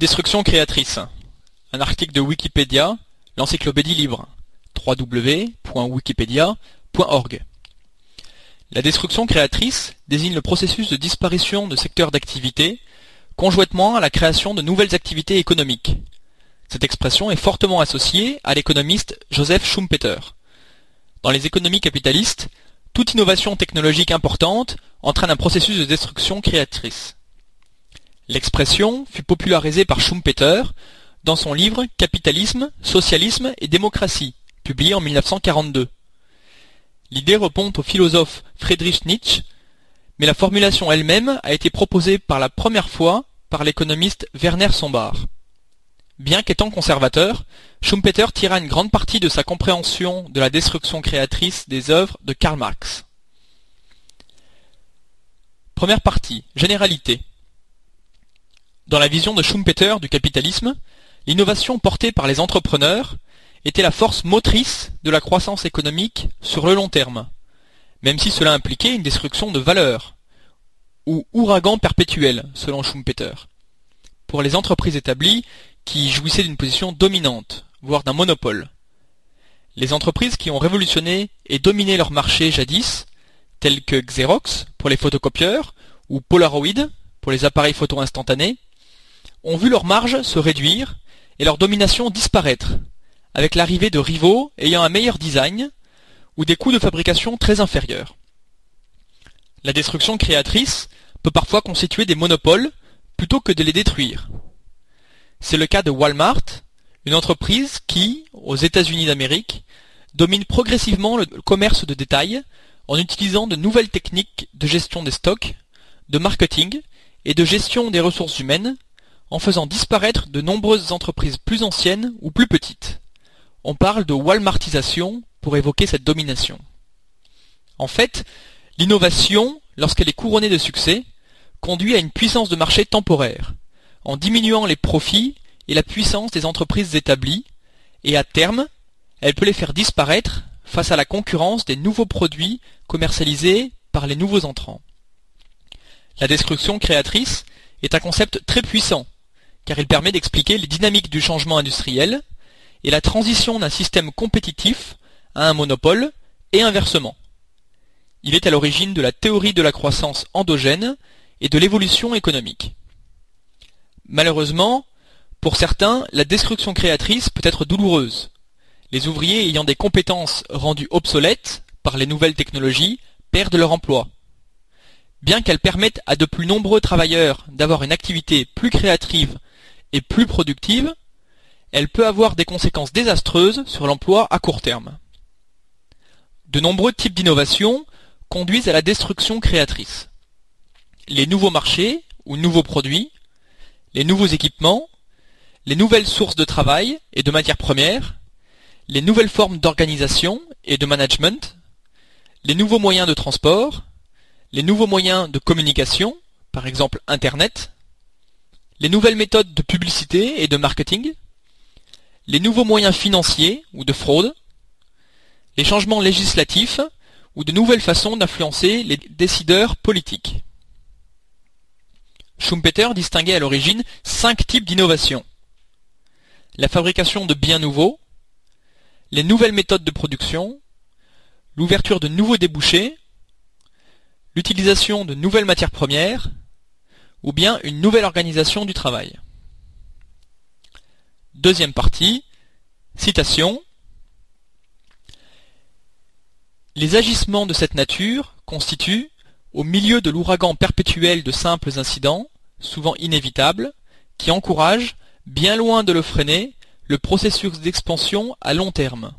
Destruction créatrice. Un article de Wikipédia, l'encyclopédie libre. www.wikipedia.org. La destruction créatrice désigne le processus de disparition de secteurs d'activité conjointement à la création de nouvelles activités économiques. Cette expression est fortement associée à l'économiste Joseph Schumpeter. Dans les économies capitalistes, toute innovation technologique importante entraîne un processus de destruction créatrice. L'expression fut popularisée par Schumpeter dans son livre Capitalisme, Socialisme et Démocratie, publié en 1942. L'idée remonte au philosophe Friedrich Nietzsche, mais la formulation elle-même a été proposée par la première fois par l'économiste Werner Sombart. Bien qu'étant conservateur, Schumpeter tira une grande partie de sa compréhension de la destruction créatrice des œuvres de Karl Marx. Première partie. Généralité. Dans la vision de Schumpeter du capitalisme, l'innovation portée par les entrepreneurs était la force motrice de la croissance économique sur le long terme, même si cela impliquait une destruction de valeur, ou ouragan perpétuel, selon Schumpeter, pour les entreprises établies qui jouissaient d'une position dominante, voire d'un monopole. Les entreprises qui ont révolutionné et dominé leur marché jadis, telles que Xerox pour les photocopieurs ou Polaroid pour les appareils photo instantanés, ont vu leur marge se réduire et leur domination disparaître, avec l'arrivée de rivaux ayant un meilleur design ou des coûts de fabrication très inférieurs. La destruction créatrice peut parfois constituer des monopoles plutôt que de les détruire. C'est le cas de Walmart, une entreprise qui, aux États-Unis d'Amérique, domine progressivement le commerce de détail en utilisant de nouvelles techniques de gestion des stocks, de marketing et de gestion des ressources humaines en faisant disparaître de nombreuses entreprises plus anciennes ou plus petites. On parle de Walmartisation pour évoquer cette domination. En fait, l'innovation, lorsqu'elle est couronnée de succès, conduit à une puissance de marché temporaire, en diminuant les profits et la puissance des entreprises établies, et à terme, elle peut les faire disparaître face à la concurrence des nouveaux produits commercialisés par les nouveaux entrants. La destruction créatrice est un concept très puissant car il permet d'expliquer les dynamiques du changement industriel et la transition d'un système compétitif à un monopole et inversement. Il est à l'origine de la théorie de la croissance endogène et de l'évolution économique. Malheureusement, pour certains, la destruction créatrice peut être douloureuse. Les ouvriers ayant des compétences rendues obsolètes par les nouvelles technologies perdent leur emploi. Bien qu'elle permette à de plus nombreux travailleurs d'avoir une activité plus créative et plus productive, elle peut avoir des conséquences désastreuses sur l'emploi à court terme. De nombreux types d'innovations conduisent à la destruction créatrice. Les nouveaux marchés ou nouveaux produits, les nouveaux équipements, les nouvelles sources de travail et de matières premières, les nouvelles formes d'organisation et de management, les nouveaux moyens de transport, les nouveaux moyens de communication, par exemple Internet, les nouvelles méthodes de publicité et de marketing, les nouveaux moyens financiers ou de fraude, les changements législatifs ou de nouvelles façons d'influencer les décideurs politiques. Schumpeter distinguait à l'origine cinq types d'innovation. La fabrication de biens nouveaux, les nouvelles méthodes de production, l'ouverture de nouveaux débouchés, l'utilisation de nouvelles matières premières, ou bien une nouvelle organisation du travail. Deuxième partie, citation. Les agissements de cette nature constituent, au milieu de l'ouragan perpétuel de simples incidents, souvent inévitables, qui encouragent, bien loin de le freiner, le processus d'expansion à long terme.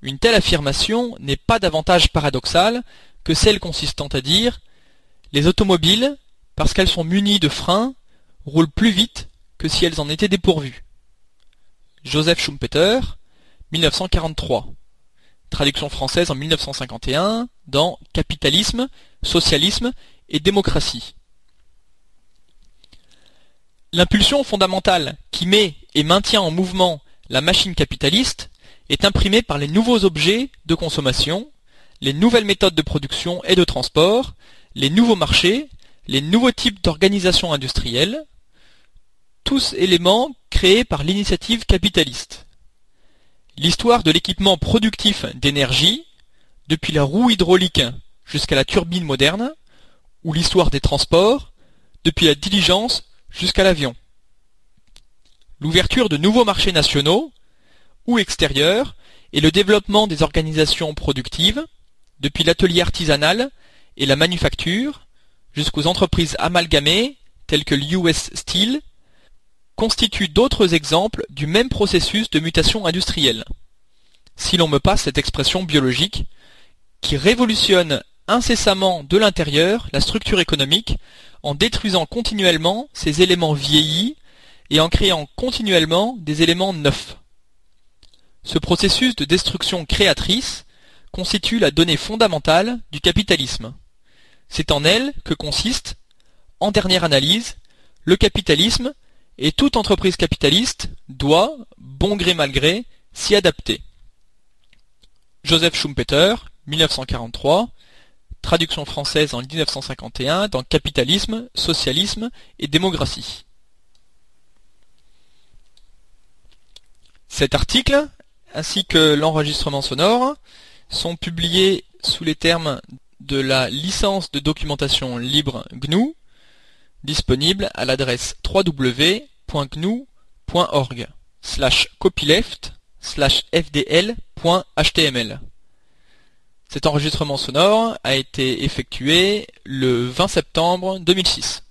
Une telle affirmation n'est pas davantage paradoxale que celle consistant à dire les automobiles parce qu'elles sont munies de freins, roulent plus vite que si elles en étaient dépourvues. Joseph Schumpeter, 1943. Traduction française en 1951 dans Capitalisme, Socialisme et Démocratie. L'impulsion fondamentale qui met et maintient en mouvement la machine capitaliste est imprimée par les nouveaux objets de consommation, les nouvelles méthodes de production et de transport, les nouveaux marchés, les nouveaux types d'organisation industrielle, tous éléments créés par l'initiative capitaliste. L'histoire de l'équipement productif d'énergie, depuis la roue hydraulique jusqu'à la turbine moderne, ou l'histoire des transports, depuis la diligence jusqu'à l'avion. L'ouverture de nouveaux marchés nationaux ou extérieurs et le développement des organisations productives, depuis l'atelier artisanal et la manufacture, jusqu'aux entreprises amalgamées telles que l'US Steel, constituent d'autres exemples du même processus de mutation industrielle. Si l'on me passe cette expression biologique, qui révolutionne incessamment de l'intérieur la structure économique en détruisant continuellement ces éléments vieillis et en créant continuellement des éléments neufs. Ce processus de destruction créatrice constitue la donnée fondamentale du capitalisme. C'est en elle que consiste, en dernière analyse, le capitalisme et toute entreprise capitaliste doit, bon gré mal gré, s'y adapter. Joseph Schumpeter, 1943, traduction française en 1951 dans Capitalisme, Socialisme et Démocratie. Cet article, ainsi que l'enregistrement sonore, sont publiés sous les termes de la licence de documentation libre GNU, disponible à l'adresse www.gnu.org slash copyleft slash fdl.html. Cet enregistrement sonore a été effectué le 20 septembre 2006.